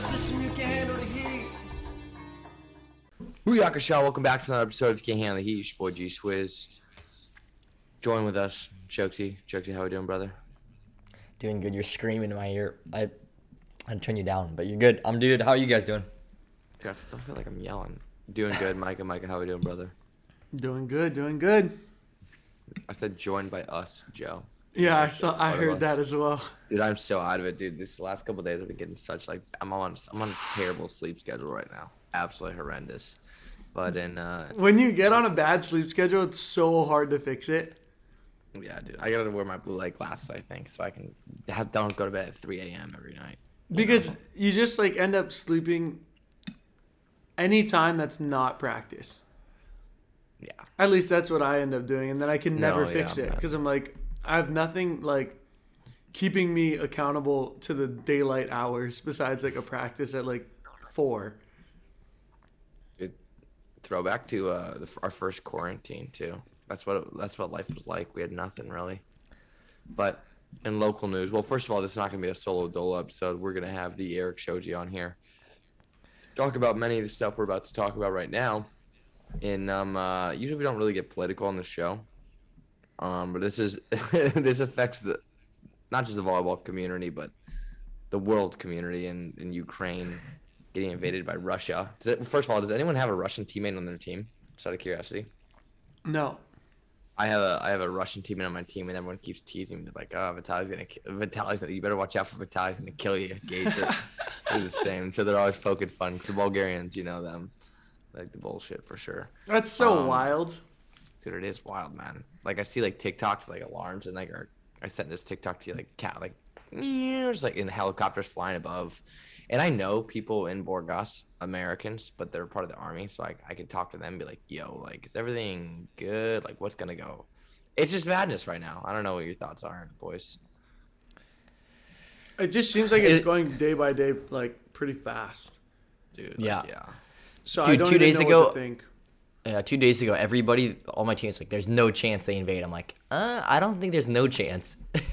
the system, you can handle the heat. Booyaka Shaw, welcome back to another episode of Can't Handle the Heat. It's your boy G Swizz. Join with us, Chokesy. Chokesy, how we doing, brother? Doing good. You're screaming in my ear. I I'd turn you down, but you're good. I'm dude. How are you guys doing? Dude, I don't feel like I'm yelling. Doing good, Micah. Micah, how are we doing, brother? Doing good, doing good. I said joined by us, Joe. Yeah, I saw. I heard that as well. Dude, I'm so out of it, dude. This last couple days I've been getting such like I'm on I'm on a terrible sleep schedule right now. Absolutely horrendous. But in uh When you get on a bad sleep schedule, it's so hard to fix it. yeah, dude, I gotta wear my blue light glasses, I think, so I can have, don't go to bed at 3 a.m. every night. Because you just like end up sleeping anytime that's not practice. Yeah. At least that's what I end up doing, and then I can never No, fix yeah, it because I'm like, I have nothing like keeping me accountable to the daylight hours besides like a practice at like four. It, throwback to uh the, our first quarantine too. That's what that's what life was like. We had nothing really. But in local news, well, first of all, this is not going to be a solo dolo episode. We're going to have the Eric Shoji on here. Talk about many of the stuff we're about to talk about right now. And um, uh, usually we don't really get political on the show, um, but this is this affects the not just the volleyball community, but the world community in, in Ukraine getting invaded by Russia. Does it, first of all, does anyone have a Russian teammate on their team? Just out of curiosity. No, I have a I have a Russian teammate on my team, and everyone keeps teasing me like, "Oh, Vitaly's gonna ki- Vitaly's gonna, you better watch out for Vitaly's gonna kill you." Gage are- they're the same, so they're always poking fun. 'cause the Bulgarians, you know them, like the bullshit for sure. that's so Um, wild. Dude, it is wild, man. Like I see like TikToks like alarms and like or I sent this TikTok to you like cat like just like in helicopters flying above. And I know people in Borgas, Americans, but they're part of the army, so like I can talk to them and be like, yo, like is everything good? Like what's gonna go? It's just madness right now. I don't know what your thoughts are, boys. It just seems like it's going day by day, like pretty fast. Dude. Yeah. Like, yeah. So I Dude, don't two even days know ago- what to think. Yeah, two days ago, everybody, all my teammates, like, there's no chance they invade. I'm like, uh, I don't think there's no chance.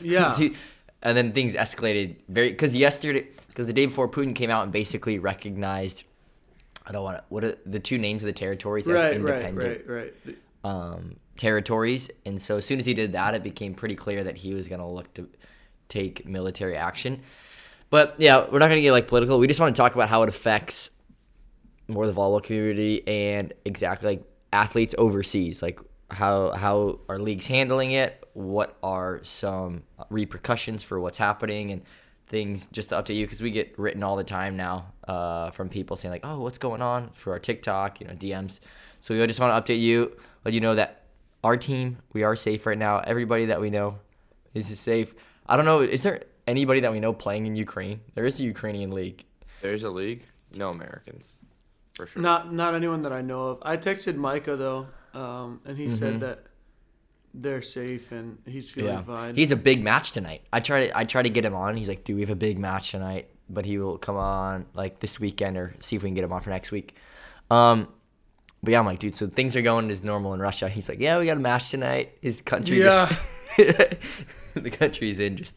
Yeah. And then things escalated very because yesterday, because the day before, Putin came out and basically recognized. I don't want to. What are the two names of the territories as Right, right, independent right, right. um, territories? And so as soon as he did that, it became pretty clear that he was going to look to take military action. But yeah, we're not going to get like political. We just want to talk about how it affects more the volleyball community and exactly like athletes overseas, like how how are leagues handling it? What are some repercussions for what's happening and things just to update you because we get written all the time now uh, from people saying like, oh, what's going on for our TikTok, you know, DMs. So we just want to update you, let you know that our team, we are safe right now. Everybody that we know is safe. I don't know, is there anybody that we know playing in Ukraine? There is a Ukrainian league. There's a league. No Americans. For sure. Not not anyone that I know of. I texted Micah though, um, and he said that they're safe and he's feeling Yeah, fine. he's a big match tonight. I try to I try to get him on. He's like, "Do we have a big match tonight?" But he will come on like this weekend or see if we can get him on for next week. Um, but yeah, I'm like, dude, so things are going as normal in Russia. He's like, yeah, we got a match tonight. His country, just- the country's in just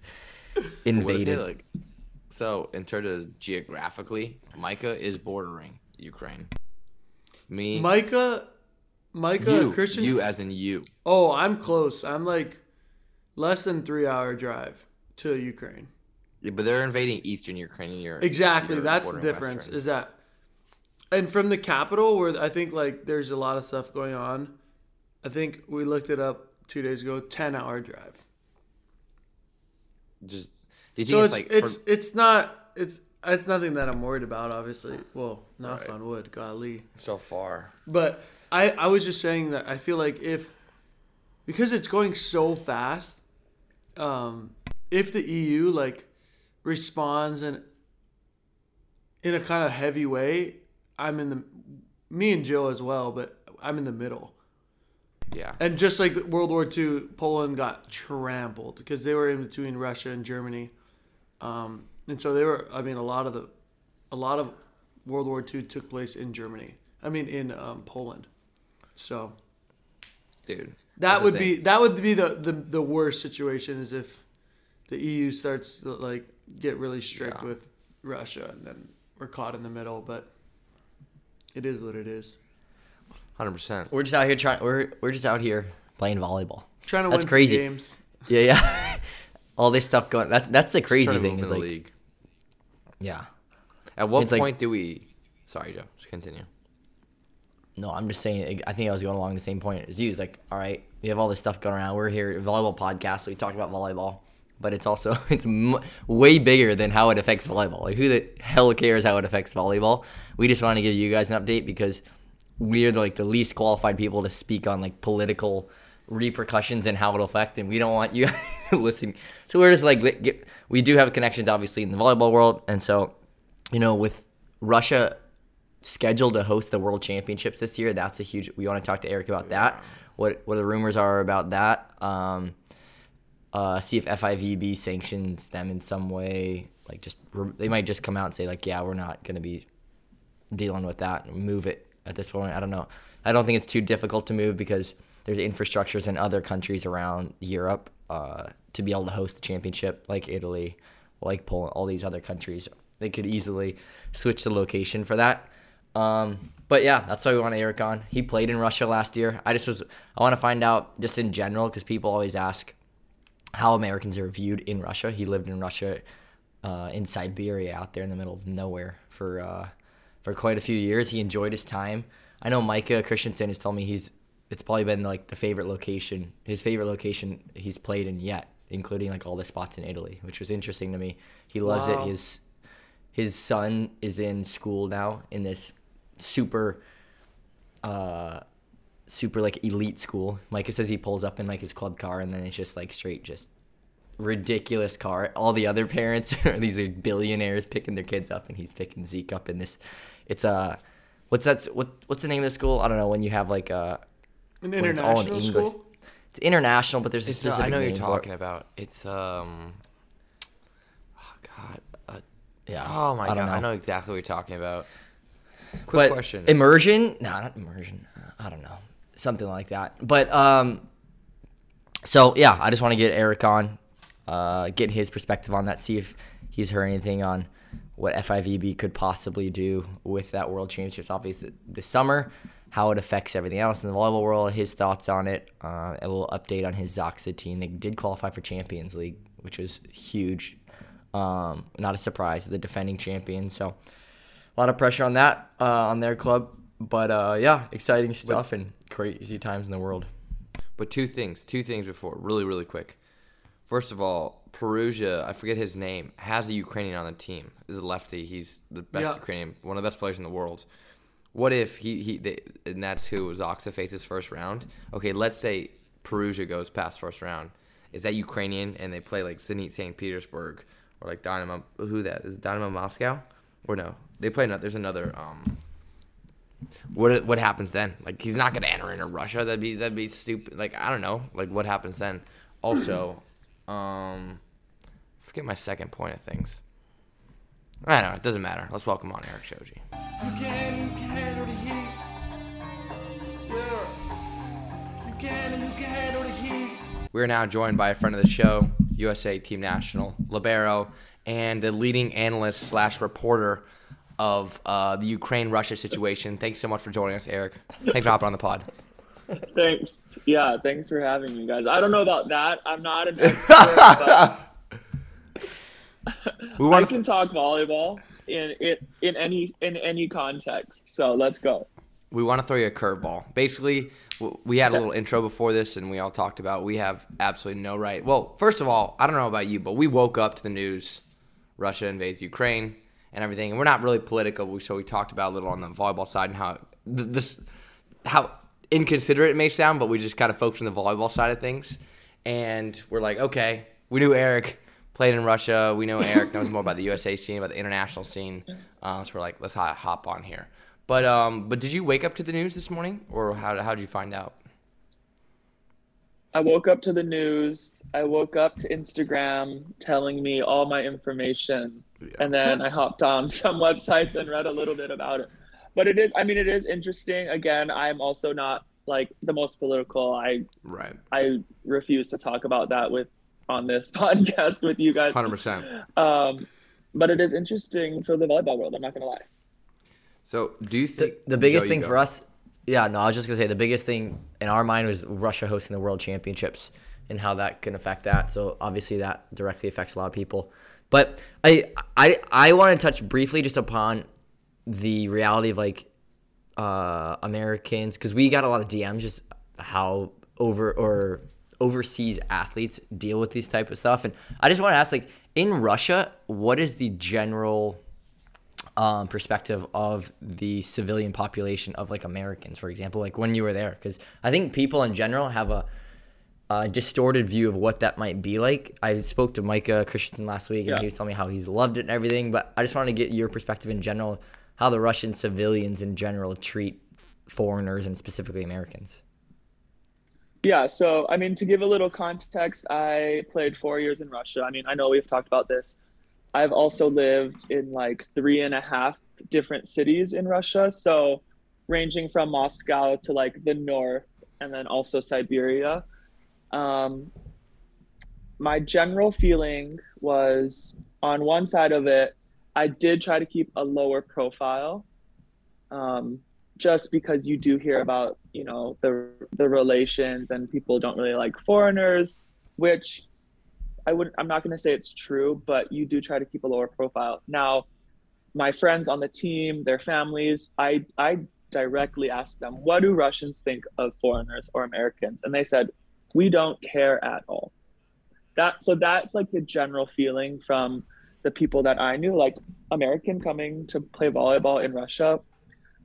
What they, invaded. like, so in terms of geographically, Micah is bordering Ukraine. Me, Micah, Micah, you, Christian. you as in you. Oh, I'm close. I'm like less than three hour drive to Ukraine. Yeah, but they're invading eastern Ukraine. You're Exactly. you're That's the difference. western. Is that, and from the capital where I think like there's a lot of stuff going on. I think we looked it up two days ago. Ten hour drive. just. So it's, it's like it's for- it's not it's it's nothing that I'm worried about. Obviously, well, knock Right. on wood, golly. so far? But I I was just saying that I feel like if because it's going so fast, um, if the EU like responds in in a kind of heavy way, I'm in the me and Jill as well, but I'm in the middle. Yeah. And just like World War II, Poland got trampled because they were in between Russia and Germany, um, and so they were. I mean, a lot of the, a lot of World War II took place in Germany. I mean, in um, Poland. So Dude. that would be that would be the, the the worst situation is if the EU starts to like get really strict Yeah. with Russia, and then we're caught in the middle. But it is what it is. Hundred percent. We're just out here trying. We're we're just out here playing volleyball. Trying to That's win crazy. some games. Yeah, yeah. All this stuff going. That that's the crazy thing is like, league. Yeah. At what It's like- point do we? Sorry, Joe. Just continue. No, I'm just saying. I think I was going along the same point as you. It's like, all right, we have all this stuff going around. We're here, volleyball podcast. So we talk about volleyball, but it's also it's m- way bigger than how it affects volleyball. Like, who the hell cares how it affects volleyball? We just want to give you guys an update because we're like the least qualified people to speak on like political repercussions and how it'll affect, and we don't want you listening. So we're just like, get, we do have connections, obviously, in the volleyball world, and so you know, with Russia scheduled to host the World Championships this year. That's a huge. We want to talk to Eric about that. What what the rumors are about that? Um, uh, see if FIVB sanctions them in some way. Like just they might just come out and say like, yeah, we're not going to be dealing with that move it at this point. I don't know. I don't think it's too difficult to move because there's infrastructures in other countries around Europe uh, to be able to host the championship, like Italy, like Poland, all these other countries. They could easily switch the location for that. Um, but yeah, that's why we want Eric on. He played in Russia last year. I just was I want to find out just in general because people always ask how Americans are viewed in Russia. He lived in Russia, uh, in Siberia, out there in the middle of nowhere for uh, for quite a few years. He enjoyed his time. I know Micah Christensen has told me he's it's probably been like the favorite location, his favorite location he's played in yet, including like all the spots in Italy, which was interesting to me. He loves Wow. it. His his son is in school now in this super uh super like elite school. Micah says he pulls up in like his club car and then it's just like straight just ridiculous car. All the other parents are these like billionaires picking their kids up and he's picking Zeke up in this it's uh what's that what what's the name of the school? I don't know when you have like uh An when it's all in international English. school. It's international but there's a It's, specific I know what you're name for it. talking about. It's um. Oh God. Uh, Yeah. oh my I don't God. I know. know exactly what you're talking about. Quick but question. Immersion? No, not immersion. Uh, I don't know. Something like that. But um so yeah, I just want to get Eric on, uh, get his perspective on that, see if he's heard anything on what FIVB could possibly do with that World Championships, obviously this summer, how it affects everything else in the volleyball world, his thoughts on it, uh, a little update on his Zaksa team. They did qualify for Champions League, which was huge. Um, not a surprise, the defending champion. So a lot of pressure on that uh, on their club. But uh, yeah, exciting stuff and crazy times in the world. But two things, two things before, really, really quick. First of all, Perugia, I forget his name, has a Ukrainian on the team. Is a lefty. He's the best Yeah. Ukrainian, one of the best players in the world. What if he he and that's who Zaksa faces first round? Okay, let's say Perugia goes past first round. Is that Ukrainian and they play like Zenit St. Petersburg or like Dynamo? Who that is? Dynamo Moscow or no? They play. ano- There's another. Um, what what happens then? Like he's not gonna enter into Russia. That'd be that'd be stupid. Like I don't know. Like what happens then? Also, um, forget my second point of things. I don't know. It doesn't matter. Let's welcome on Eric Shoji. You can, you can handle the heat. Yeah. You can you can handle the heat. We're now joined by a friend of the show, USA Team National, Libero, and the leading analyst slash reporter of uh, the Ukraine Russia situation. Thanks so much for joining us, Eric. Thanks for hopping on the pod. Thanks. Yeah, thanks for having me, guys. I don't know about that. I'm not an expert, but We I can talk volleyball in in in any in any context. So let's go. we want to throw you a curveball. Basically, we had a little intro before this, and we all talked about we have absolutely no right. Well, first of all, I don't know about you, but we woke up to the news: Russia invades Ukraine and everything. And we're not really political, so we talked about a little on the volleyball side and how this how inconsiderate it may sound, but we just kind of focused on the volleyball side of things. And we're like, okay, we knew Eric played in Russia. We know Eric knows more about the USA scene, about the international scene. Uh, so we're like, let's hop on here. But um, but did you wake up to the news this morning, or how how did you find out? I woke up to the news. I woke up to Instagram telling me all my information. And then I hopped on some websites and read a little bit about it. But it is, I mean, it is interesting. Again, I'm also not like the most political. I, Right, I refuse to talk about that with on this podcast with you guys. hundred percent. Um, but it is interesting for the volleyball world. I'm not gonna lie. So, do you think the biggest Joe, thing go. for us, yeah, no, I was just gonna say the biggest thing in our mind was Russia hosting the World Championships and how that can affect that. So obviously that directly affects a lot of people. But I I I want to touch briefly just upon the reality of like uh, Americans because we got a lot of DMs just how over or overseas athletes deal with these type of stuff, and I just want to ask like in Russia, what is the general um, perspective of the civilian population of like Americans, for example, like when you were there? Because I think people in general have a, a distorted view of what that might be like. I spoke to Micah Christensen last week, and Yeah. he was telling me how he's loved it and everything. But I just want to get your perspective in general, how the Russian civilians in general treat foreigners and specifically Americans. Yeah, so I mean, to give a little context, I played four years in Russia. I mean, I know we've talked about this. I've also lived in like three and a half different cities in Russia. So, ranging from Moscow to like the north and then also Siberia. Um, my general feeling was on one side of it, I did try to keep a lower profile. Um, just because you do hear about you know the the relations and people don't really like foreigners which i would i'm not going to say it's true but you do try to keep a lower profile. Now my friends on the team their families i i directly asked them what do russians think of foreigners or americans? And they said we don't care at all. That so that's like the general feeling from the people that i knew like american coming to play volleyball in russia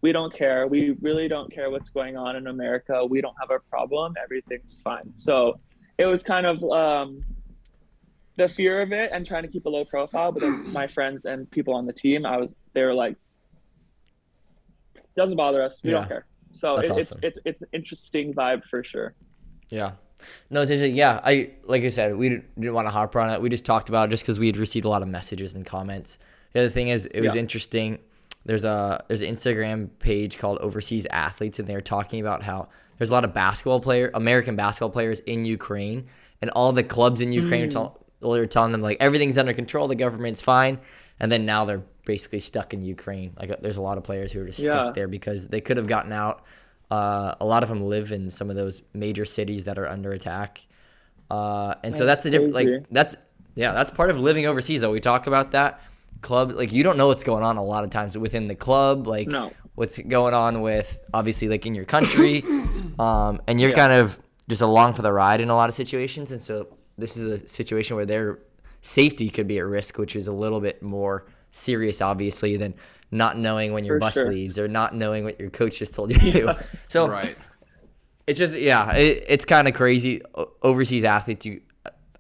we don't care. We really don't care what's going on in America. We don't have a problem. Everything's fine. So it was kind of um, the fear of it and trying to keep a low profile. But then my friends and people on the team, I was they were like, doesn't bother us. We Yeah. don't care. So it, awesome. it's it's it's an interesting vibe for sure. Yeah. No, it's interesting. Yeah, I like I said, we didn't, didn't want to harp on it. We just talked about it just because we had received a lot of messages and comments. The other thing is, it was Yeah. interesting. There's a there's an Instagram page called Overseas Athletes, and they're talking about how there's a lot of basketball player, American basketball players in Ukraine, and all the clubs in Ukraine are, tell, they're telling them like everything's under control, the government's fine, and then now they're basically stuck in Ukraine. Like there's a lot of players who are just Yeah. stuck there because they could have gotten out. Uh, a lot of them live in some of those major cities that are under attack, uh, and so that's That's the different. Like that's yeah, that's part of living overseas. Though we talk about that club, like you don't know what's going on a lot of times within the club, like No. what's going on with obviously like in your country, um, and you're Yeah. kind of just along for the ride in a lot of situations. And so this is a situation where their safety could be at risk, which is a little bit more serious, obviously, than not knowing when your For bus sure. leaves or not knowing what your coach just told you to do. So Right. it's just yeah, it, it's kind of crazy. Overseas athletes, you,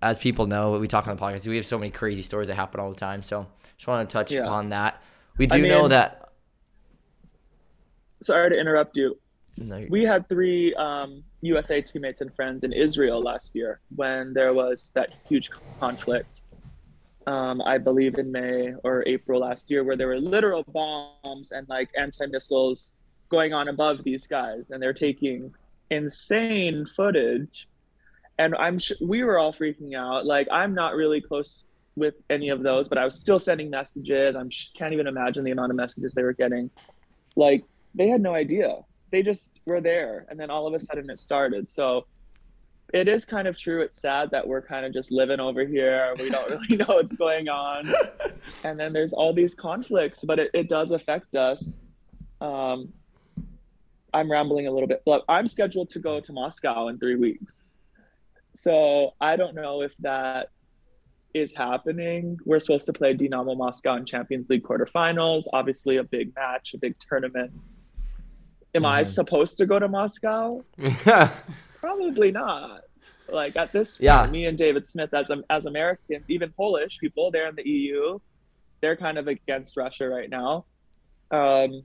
as people know, we talk on the podcast. We have so many crazy stories that happen all the time. So just want to touch Yeah. upon that. We do I know that. Sorry to interrupt you. No, we had three um, USA teammates and friends in Israel last year when there was that huge conflict. Um, I believe in May or April last year, where there were literal bombs and like anti missiles going on above these guys, and they're taking insane footage. And I'm sh- we were all freaking out. Like I'm not really close with any of those, but I was still sending messages. I sh- can't even imagine the amount of messages they were getting. Like they had no idea. They just were there and then all of a sudden it started. So it is kind of true. It's sad that we're kind of just living over here. We don't really know what's going on. And then there's all these conflicts but it, it does affect us. Um, i'm rambling a little bit but i'm scheduled to go to moscow in three weeks so i don't know if that is happening we're supposed to play dynamo moscow in champions league quarterfinals obviously a big match a big tournament am I Mhm. supposed to go to Moscow? Probably not. Like at this point, Yeah. me and David Smith as as Americans, even Polish people, they're in the EU. They're kind of against Russia right now. Um,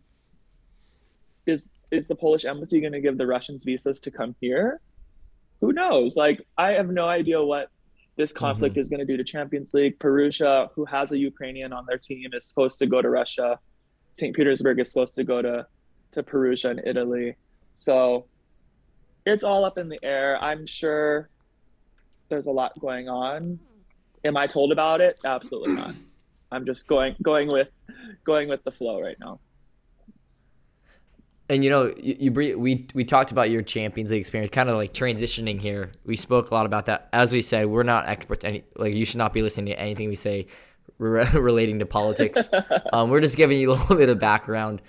is is the Polish embassy going to give the Russians visas to come here? Who knows? Like I have no idea what this mm-hmm. conflict is going to do to Champions League. Perugia, who has a Ukrainian on their team, is supposed to go to Russia. St. Petersburg is supposed to go to to Perugia in Italy. So it's all up in the air. I'm sure there's a lot going on. Am I told about it? Absolutely not. I'm just going going with going with the flow right now. And you know, you, you we we talked about your Champions League experience, kind of like transitioning here. We spoke a lot about that. As we said, we're not experts. Any like you should not be listening to anything we say re- relating to politics. um, we're just giving you a little bit of background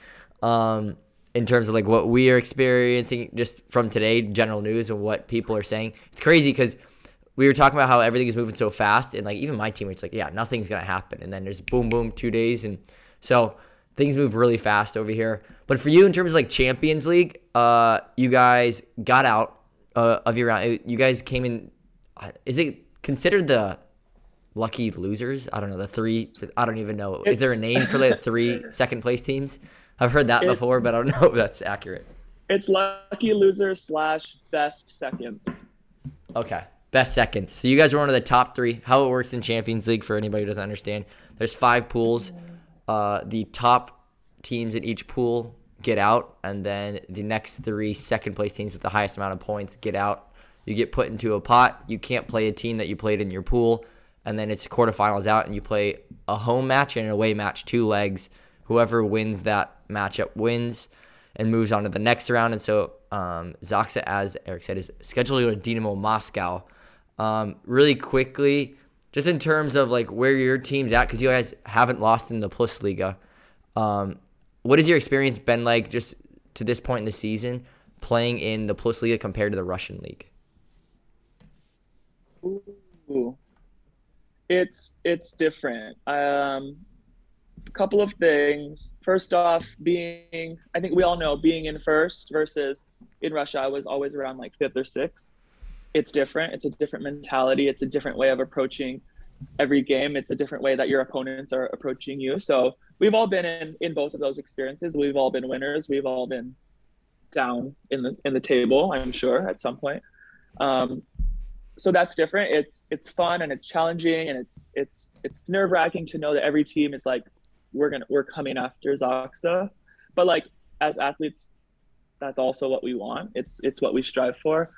um, in terms of like what we are experiencing just from today, general news, and what people are saying. It's crazy because we were talking about how everything is moving so fast, and like even my teammates, like yeah, nothing's gonna happen, and then there's boom, boom, two days, and so things move really fast over here. But for you, in terms of like Champions League, uh, you guys got out uh, of your round. You guys came in. uh, Is it considered the lucky losers? I don't know. The three. I don't even know. Is there a name for the three second place teams? I've heard that before, but I don't know if that's accurate. It's lucky losers slash best seconds. Okay. Best seconds. So you guys were one of the top three. How it works in Champions League for anybody who doesn't understand. There's five pools. Uh, the top teams in each pool get out, and then the next three second place teams with the highest amount of points get out. You get put into a pot. You can't play a team that you played in your pool, and then it's quarterfinals out, and you play a home match and an away match, two legs. Whoever wins that matchup wins and moves on to the next round. And so um, Zaksa, as Eric said, is scheduled to go to Dynamo Moscow. Um, really quickly, just in terms of like where your team's at, because you guys haven't lost in the Plus Liga. Um, what has your experience been like just to this point in the season playing in the Plus Liga compared to the Russian league? Ooh. It's it's different. Um, a couple of things. First off, being I think we all know being in first versus in Russia, I was always around like fifth or sixth. It's different. It's a different mentality. It's a different way of approaching every game. It's a different way that your opponents are approaching you. So we've all been in in both of those experiences. We've all been winners. We've all been down in the in the table. I'm sure at some point. Um, so that's different. It's it's fun and it's challenging and it's it's it's nerve wracking to know that every team is like we're gonna we're coming after Zaksa, but like as athletes, that's also what we want. It's it's what we strive for.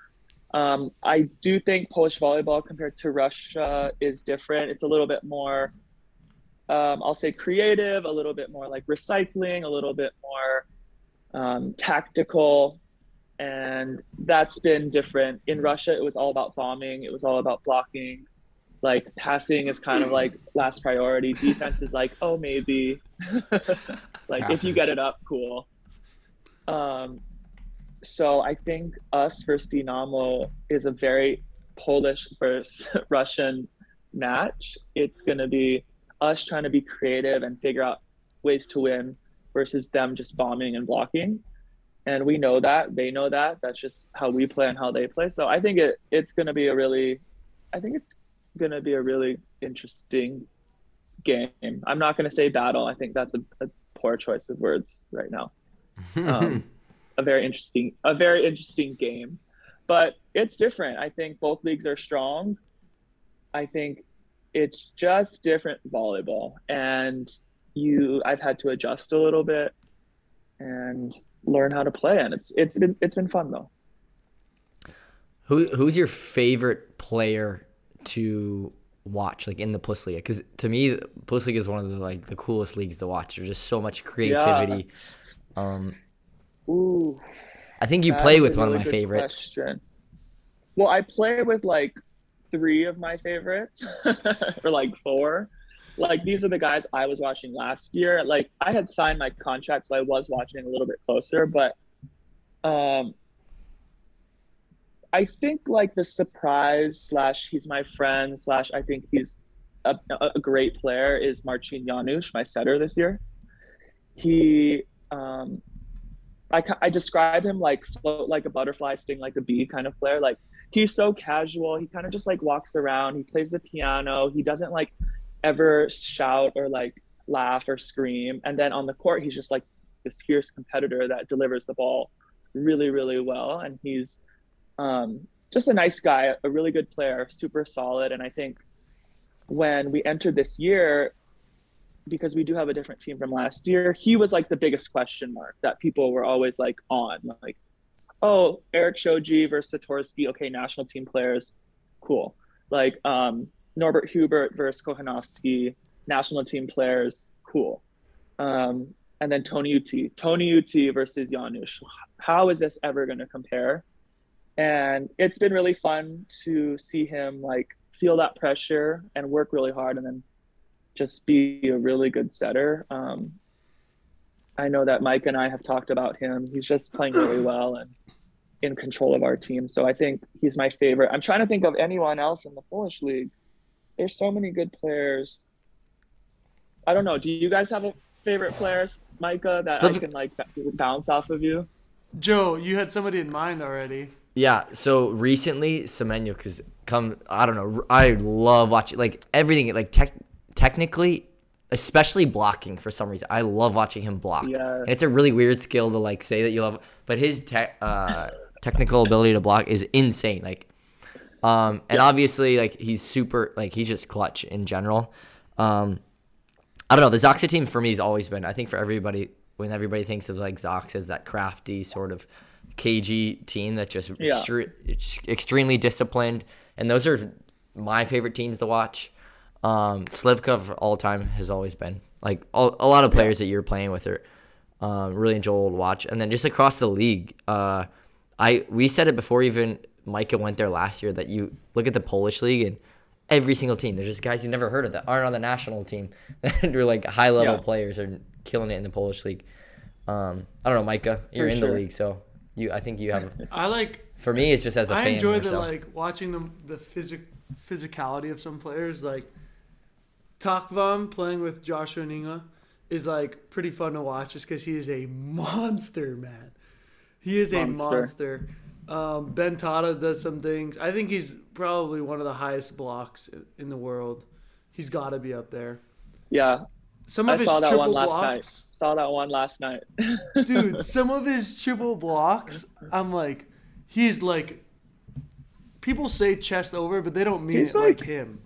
Um, I do think Polish volleyball compared to Russia is different. It's a little bit more, um, I'll say, creative, a little bit more like recycling, a little bit more um, tactical. And that's been different. In russia it was all about bombing. It was all about blocking. Like passing is kind of like last priority. Defense is like oh maybe. Like if you get it up cool. Um so i think us versus dinamo is a very polish versus russian match. It's going to be us trying to be creative and figure out ways to win versus them just bombing and blocking. And we know that they know that that's just how we play and how they play. So i think it it's going to be a really i think it's going to be a really interesting game. I'm not going to say battle i think that's a, a poor choice of words right now. Um, a very interesting a very interesting game. But it's different. I think both leagues are strong. I think it's just different volleyball. And you i've had to adjust a little bit and learn how to play. And it's it's been it's been fun though. Who who's your favorite player to watch like in the Plus league? Because to me, Plus league is one of the like the coolest leagues to watch. There's just so much creativity. Um, Ooh, I think you play with one really of my favorites. question. Well, I play with like three of my favorites, or like four. Like these are the guys I was watching last year. Like I had signed my contract, so I was watching a little bit closer. But um, I think like the surprise slash he's my friend slash I think he's a, a great player is Marcin Janusz, my setter this year. He I, I describe him like float like a butterfly, sting like a bee kind of player. Like he's so casual. He kind of just like walks around. He plays the piano. He doesn't like ever shout or like laugh or scream. And then on the court, he's just like this fierce competitor that delivers the ball really, really well. And he's um, just a nice guy, a really good player, super solid. And I think when we entered this year, because we do have a different team from last year, he was like the biggest question mark that people were always like on. Like, oh, Eric Shoji versus Zatorski, okay, national team players, cool. Like um, Norbert Huber versus Kochanowski, national team players, cool. Um, and then Toniutti, Tony Ut versus Janusz. How is this ever going to compare? And it's been really fun to see him like feel that pressure and work really hard, and then just be a really good setter. Um, I know that Mike and I have talked about him. He's just playing really well and in control of our team. So I think he's my favorite. I'm trying to think of anyone else in the Polish league. There's so many good players. I don't know. Do you guys have a favorite players, Micah, that I can like bounce off of you? Joe, you had somebody in mind already. Yeah, so recently Semeniuk has come. I don't know. I love watching like everything. Like tech, technically, especially blocking for some reason. I love watching him block. Yes. And it's a really weird skill to like say that you love, but his te- uh, technical ability to block is insane. Like, um, and obviously like he's super. Like he's just clutch in general. Um, I don't know. The Zaksa team for me has always been. I think for everybody, when everybody thinks of like Zox as that crafty sort of KG team that just Yeah. extre- extremely disciplined, and those are my favorite teams to watch. Um, Śliwka for all time has always been like all, a lot of players that you're playing with are um, really enjoyable to watch, and then just across the league, uh, I we said it before even Micah went there last year that you look at the Polish league and every single team there's just guys you never heard of that aren't on the national team that are like high level Yeah. players are killing it in the Polish league. Um, I don't know, Micah, you're For in the league, so you I think you have. I like. For me, it's just as a I fan. enjoy more the so. like watching the the physic physicality of some players. Like Takvam playing with Joshua Ninga is like pretty fun to watch, just because he is a monster, man. He is a Monster. monster. Um, ben Tata does some things. I think he's probably one of the highest blocks in the world. He's got to be up there. Yeah, Some I of his saw that triple one last blocks, night. Saw that one last night. dude. Some of his triple blocks, I'm like, he's like. People say chest over, but they don't mean He's it like, like- him.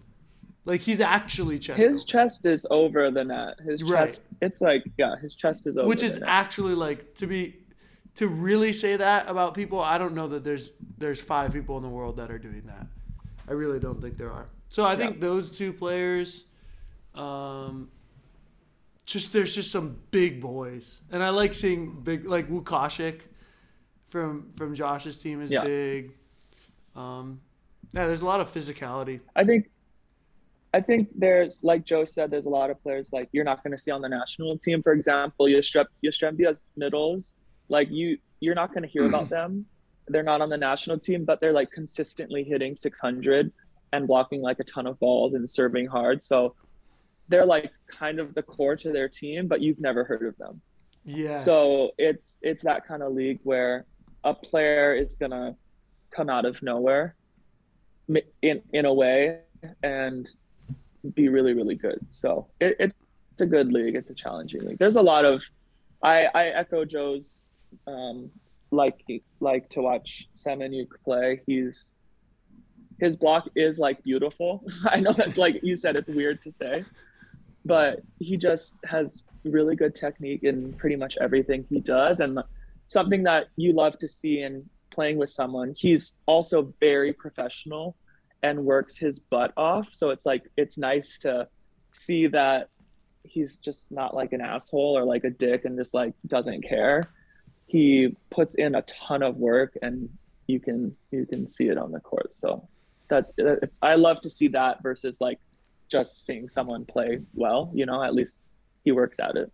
Like he's actually chest his over, chest is over the net. His Right. chest, it's like yeah, his chest is over. which is actually like to be to really say that about people. I don't know that there's there's five people in the world that are doing that. I really don't think there are. So I think those two players, um, just there's just some big boys, and I like seeing big like Wukashik from from Josh's team is Yeah. big. Um, yeah, there's a lot of physicality. I think I think there's like Joe said, there's a lot of players like you're not gonna see on the national team. For example, Yastre- Yastrembia's middles, like you you're not gonna hear about them. They're not on the national team, but they're like consistently hitting 600 and blocking like a ton of balls and serving hard. So they're like kind of the core to their team, but you've never heard of them. Yeah. So it's it's that kind of league where a player is gonna come out of nowhere, in in a way, and be really really good. So it, it's a good league. It's a challenging league. There's a lot of, I I echo Joe's, um, like like to watch Semeniuk play. He's his block is like beautiful. I know that like you said it's weird to say, but he just has really good technique in pretty much everything he does and something that you love to see in playing with someone he's also very professional and works his butt off. So it's like it's nice to see that he's just not like an asshole or like a dick and just like doesn't care. He puts in a ton of work and you can you can see it on the court. So that it's i love to see that versus like just seeing someone play well you know at least he works at it.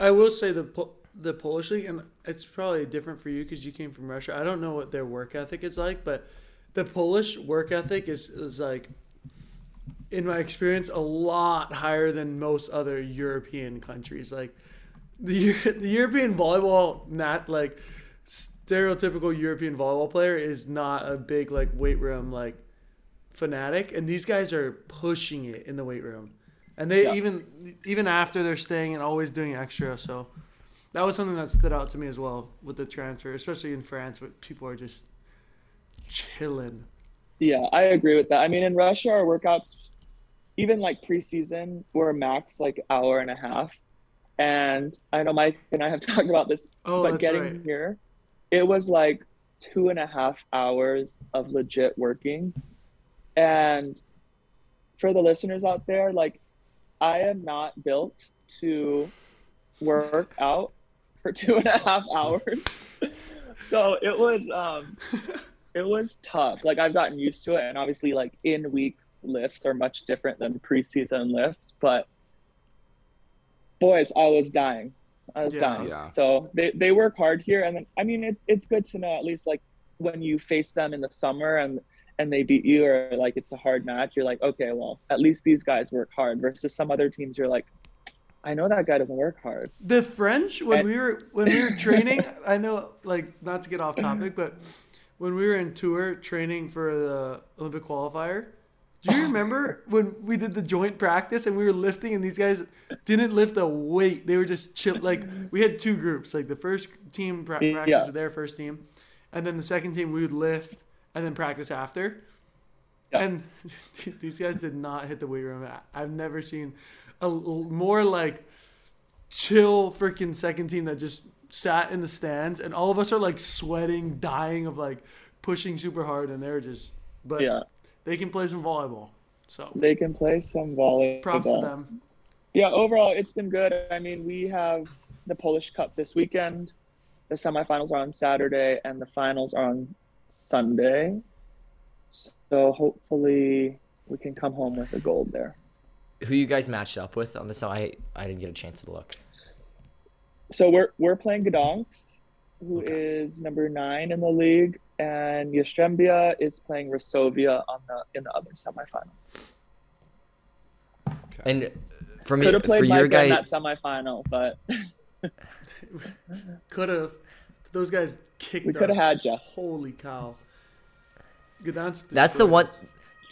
I will say the Po- the Polish league, and it's probably different for you because you came from Russia. I don't know what their work ethic is like, but the Polish work ethic is is like, in my experience, a lot higher than most other European countries. Like the the European volleyball, not like stereotypical European volleyball player is not a big like weight room like fanatic, and these guys are pushing it in the weight room, and they Yeah. even even after they're staying and always doing extra. So that was something that stood out to me as well with the transfer, especially in France, where people are just chilling. Yeah, I agree with that. I mean, in Russia, our workouts, even like preseason, were max like hour and a half. And I know Mike and I have talked about this, Oh, but getting right. here, it was like two and a half hours of legit working. And for the listeners out there, like I am not built to work out for two and a half hours. so it was um it was tough. Like I've gotten used to it and obviously like in week lifts are much different than preseason lifts, but boys, I was dying. I was Yeah. dying. Yeah. So they, they work hard here and then I mean it's it's good to know at least like when you face them in the summer and and they beat you or like it's a hard match, you're like, okay, well, at least these guys work hard versus some other teams you're like, I know that guy doesn't work hard. The French when And- we were when we were training, I know like not to get off topic, but when we were in tour training for the Olympic qualifier, do you uh-huh. remember when we did the joint practice and we were lifting and these guys didn't lift a weight? They were just chill. Like we had two groups. Like the first team pra- Yeah. practice with their first team, and then the second team we would lift and then practice after. Yeah. And these guys did not hit the weight room. I've never seen a more like chill freaking second team that just sat in the stands and all of us are like sweating, dying of like pushing super hard and they're just but Yeah. they can play some volleyball. So They can play some volleyball. props to them. Yeah, overall, it's been good. I mean, we have the Polish Cup this weekend. The semifinals are on Saturday, and the finals are on Sunday. So hopefully, we can come home with a gold there. Who you guys matched up with on this? I I didn't get a chance to look. So we're we're playing Gdansk, who is Okay. number nine in the league, and Jastrzębia is playing Resovia on the in the other semifinal. And for me, Could have for played your Micah in guy, that semifinal, but Could have those guys kicked we could have had you. Holy cow. Gdansk that's the one.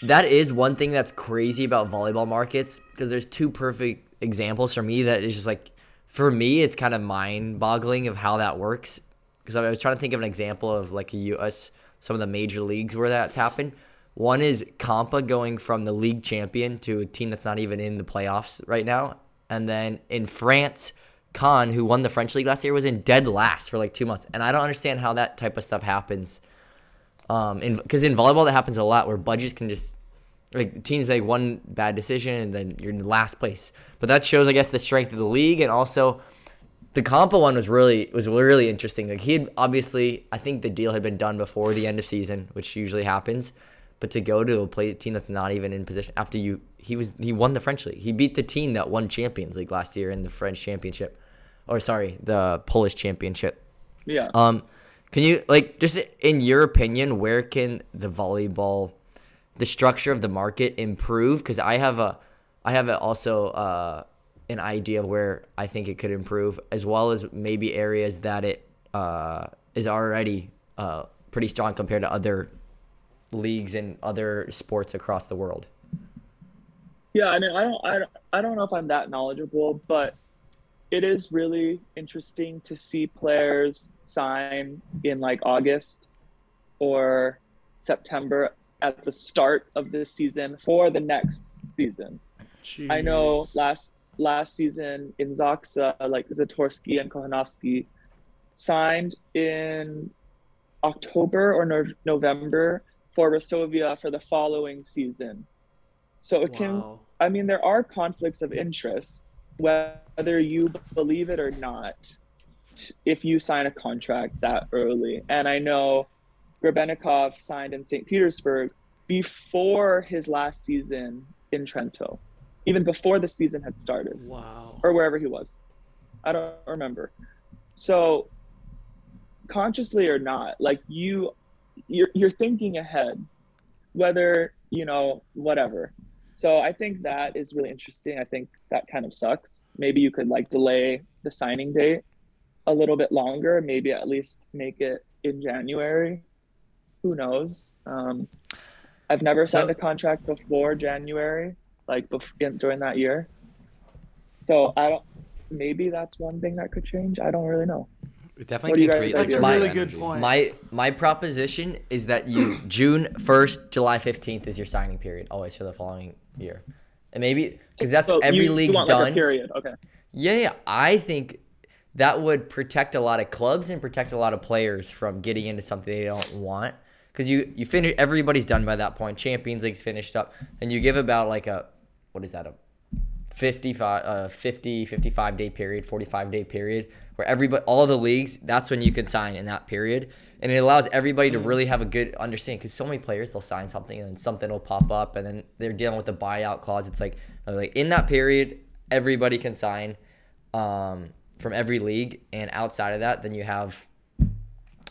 That is one thing that's crazy about volleyball markets because there's two perfect examples for me that is just like, for me, it's kind of mind-boggling of how that works. Because I was trying to think of an example of like a U.S. some of the major leagues where that's happened. One is Kampa going from the league champion to a team that's not even in the playoffs right now, and then in France, Khan, who won the French league last year, was in dead last for like two months, and I don't understand how that type of stuff happens. Um, because in, volleyball that happens a lot where budgets can just like teams make one bad decision and then you're in last place. But that shows, I guess, the strength of the league and also the Kampa one was really was really interesting. Like he had obviously, I think the deal had been done before the end of season, which usually happens. But to go to a play team that's not even in position after you, he was he won the French league. He beat the team that won Champions League last year in the French Championship, or sorry, the Polish Championship. Yeah. Um, can you like just in your opinion, where can the volleyball, the structure of the market improve? Because I have a, I have a, also uh, an idea of where I think it could improve, as well as maybe areas that it uh, is already uh, pretty strong compared to other leagues and other sports across the world. Yeah, I mean, I don't, I I don't know if I'm that knowledgeable, but it is really interesting to see players sign in like August or September at the start of this season for the next season. I know last last season in Zaksa, like Zatorski and Kochanowski signed in October or no- November for Resovia for the following season. So it can I mean, there are conflicts of interest, whether you believe it or not, if you sign a contract that early. And I know Grebennikov signed in St. Petersburg before his last season in Trento, even before the season had started Wow. or wherever he was. I don't remember. So consciously or not, like you you're you're thinking ahead, whether, you know, whatever. So I think that is really interesting. I think that kind of sucks. Maybe you could like delay the signing date a little bit longer, maybe at least make it in January. Who knows? Um, I've never So- signed a contract before January, like bef- during that year. So I don't. Maybe that's one thing that could change. I don't really know. It definitely do you can create think? like That's a My- really energy. good point. My my proposition is that you June first, July fifteenth is your signing period always for the following year, and maybe because that's So every you, league's you want like a done. period. Okay. Yeah, yeah, I think that would protect a lot of clubs and protect a lot of players from getting into something they don't want. Because you you finish everybody's done by that point. Champions League's finished up, and you give about like a what is that a 55 uh 50 55 day period 45 day period where everybody all the leagues that's when you can sign in that period. And it allows everybody to really have a good understanding because so many players they'll sign something and then something will pop up and then they're dealing with the buyout clause. It's like like in that period everybody can sign um from every league and outside of that then you have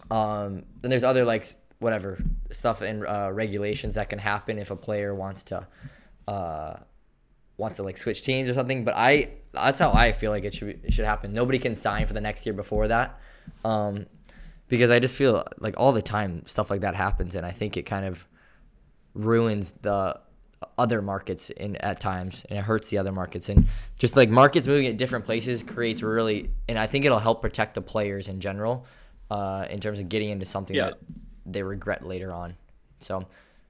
um then there's other like whatever stuff and uh, regulations that can happen if a player wants to uh wants to like switch teams or something. But I that's how I feel like it should be, it should happen. Nobody can sign for the next year before that, um, because I just feel like all the time stuff like that happens, and I think it kind of ruins the other markets in at times, and it hurts the other markets, and just like markets moving at different places creates really, and I think it'll help protect the players in general, uh, in terms of getting into something Yeah. that they regret later on. So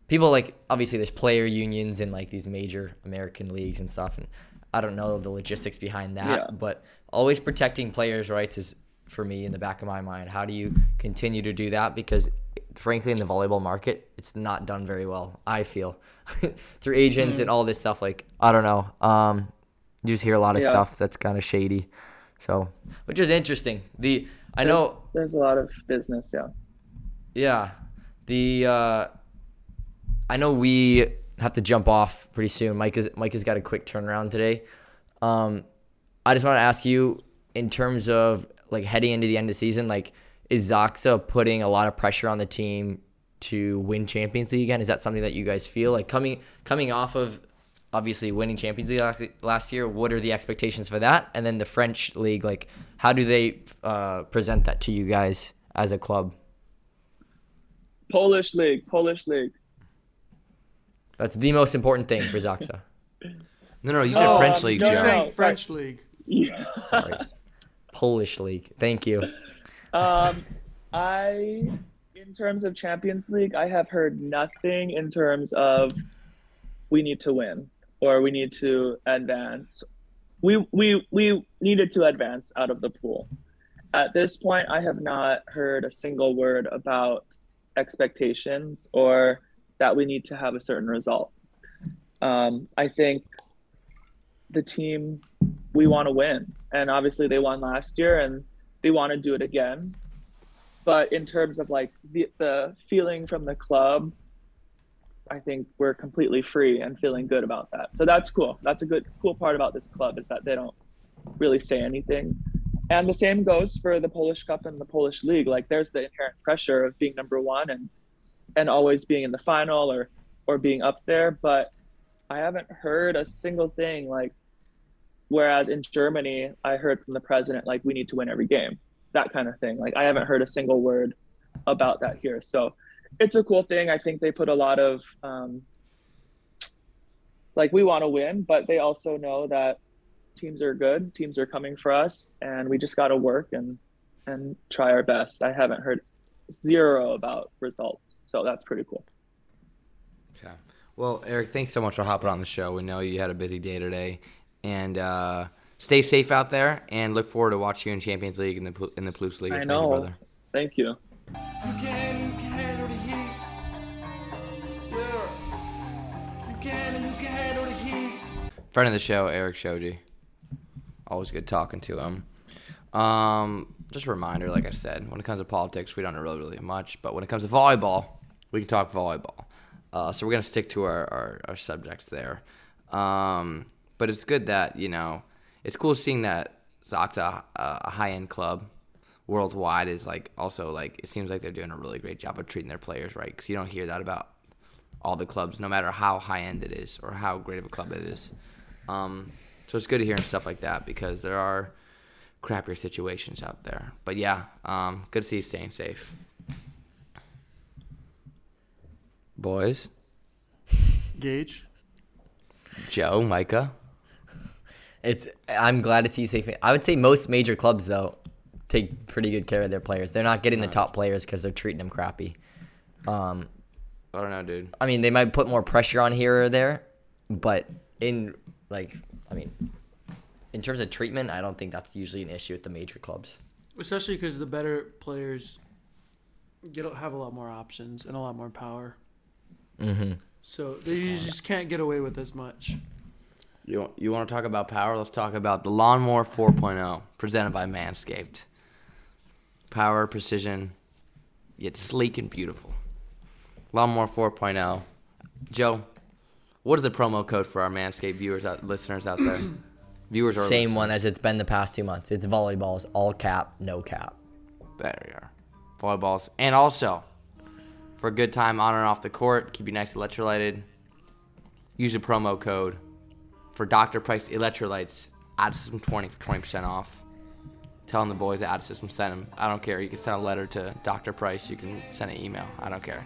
people like obviously there's player unions in like these major American leagues and stuff, and I don't know the logistics behind that, Yeah. but always protecting players' rights is for me in the back of my mind. How do you continue to do that? Because frankly, in the volleyball market, it's not done very well. I feel through agents Mm. and all this stuff. Like I don't know. Um, you just hear a lot of Yeah. stuff that's kind of shady. So, which is interesting. The I know There's a lot of business, yeah. Yeah. The uh I know we have to jump off pretty soon. Mike is Mike has got a quick turnaround today. Um I just want to ask you in terms of like heading into the end of the season, like is Zaksa putting a lot of pressure on the team to win Champions League again? Is that something that you guys feel like coming coming off of obviously winning Champions League last, year? What are the expectations for that? And then the French league, like how do they uh, present that to you guys as a club? Polish league, Polish league. That's the most important thing for Zaksa. No, no, you said Oh, French league, no, Joe. no. saying French league. Yeah. Sorry. Polish league. Thank you. Um, I, in terms of Champions League, I have heard nothing in terms of we need to win or we need to advance. We we we needed to advance out of the pool. At this point, I have not heard a single word about expectations or that we need to have a certain result. Um, I think the team we want to win, and obviously they won last year, and they want to do it again. But in terms of like the, the feeling from the club, I think we're completely free and feeling good about that. So that's cool. That's a good cool part about this club is that they don't really say anything. And the same goes for the Polish Cup and the Polish League. Like there's the inherent pressure of being number one and and always being in the final or or being up there. But I haven't heard a single thing like whereas in Germany I heard from the president like we need to win every game. That kind of thing. Like I haven't heard a single word about that here. So it's a cool thing. I think they put a lot of um, like we want to win, but they also know that teams are good, teams are coming for us, and we just got to work and and try our best. I haven't heard zero about results, so that's pretty cool. Okay. Well, Eric, thanks so much for hopping on the show. We know you had a busy day today, and uh, stay safe out there. And look forward to watching you in Champions League and the in the Plus League. I Thank you, know. brother. Thank you. You can, you can handle the heat. Yeah. You can, and you can handle the heat. Friend of the show, Eric Shoji. Always good talking to him. Um, just a reminder, like I said, when it comes to politics, we don't know really, really much. But when it comes to volleyball, we can talk volleyball. Uh, so we're gonna stick to our, our, our subjects there. Um, but it's good that you know, it's cool seeing that Zaksa, uh, a high end club, worldwide, is like also like it seems like they're doing a really great job of treating their players right. Because you don't hear that about all the clubs, no matter how high end it is or how great of a club it is. Um, so it's good to hearing stuff like that because there are crappier situations out there. But yeah, um, good to see you staying safe. Boys, Gage. Joe, Micah. It's I'm glad to see you safe. I would say most major clubs though take pretty good care of their players. They're not getting the top players because they're treating them crappy. Um, I don't know, dude. I mean, they might put more pressure on here or there, but in like, I mean, in terms of treatment, I don't think that's usually an issue with the major clubs. Especially because the better players get have a lot more options and a lot more power. Mm-hmm. So they you just can't get away with as much. You you want to talk about power? Let's talk about the Lawnmower 4.0 presented by Manscaped. Power, precision, yet sleek and beautiful. Lawnmower 4.0. Joe, what is the promo code for our Manscaped viewers, out, listeners out there? viewers or Same listeners? one as it's been the past two months. It's volleyballs, all cap, no cap. There we are. Volleyballs. And also, for a good time on and off the court, keep you nice electrolyted. Use a promo code for Dr. Price Electrolytes. Add System 20 for 20% off. Telling the boys at Add System send them. I don't care. You can send a letter to Dr. Price. You can send an email. I don't care.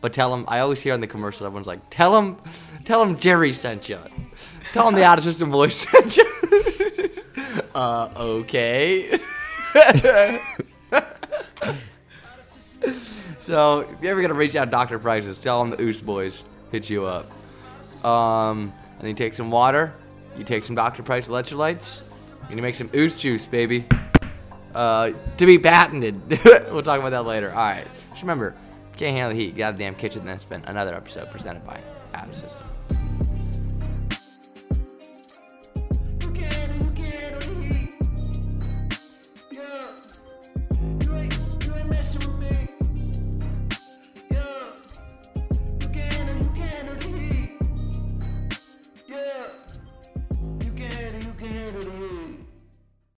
But tell him, I always hear on the commercial, everyone's like, "Tell him, tell him Jerry sent you. Tell him the Add System boys sent you." uh, okay. So if you're ever gonna reach out to Dr. Prices, tell them the Oos Boys hit you up. Um, and then you take some water, you take some Dr. Price electrolytes, and you make some Oos juice, baby. Uh, to be patented. we'll talk about that later. All right. Just remember, can't handle the heat. Get out of the damn kitchen. Then spend another episode presented by Adam System.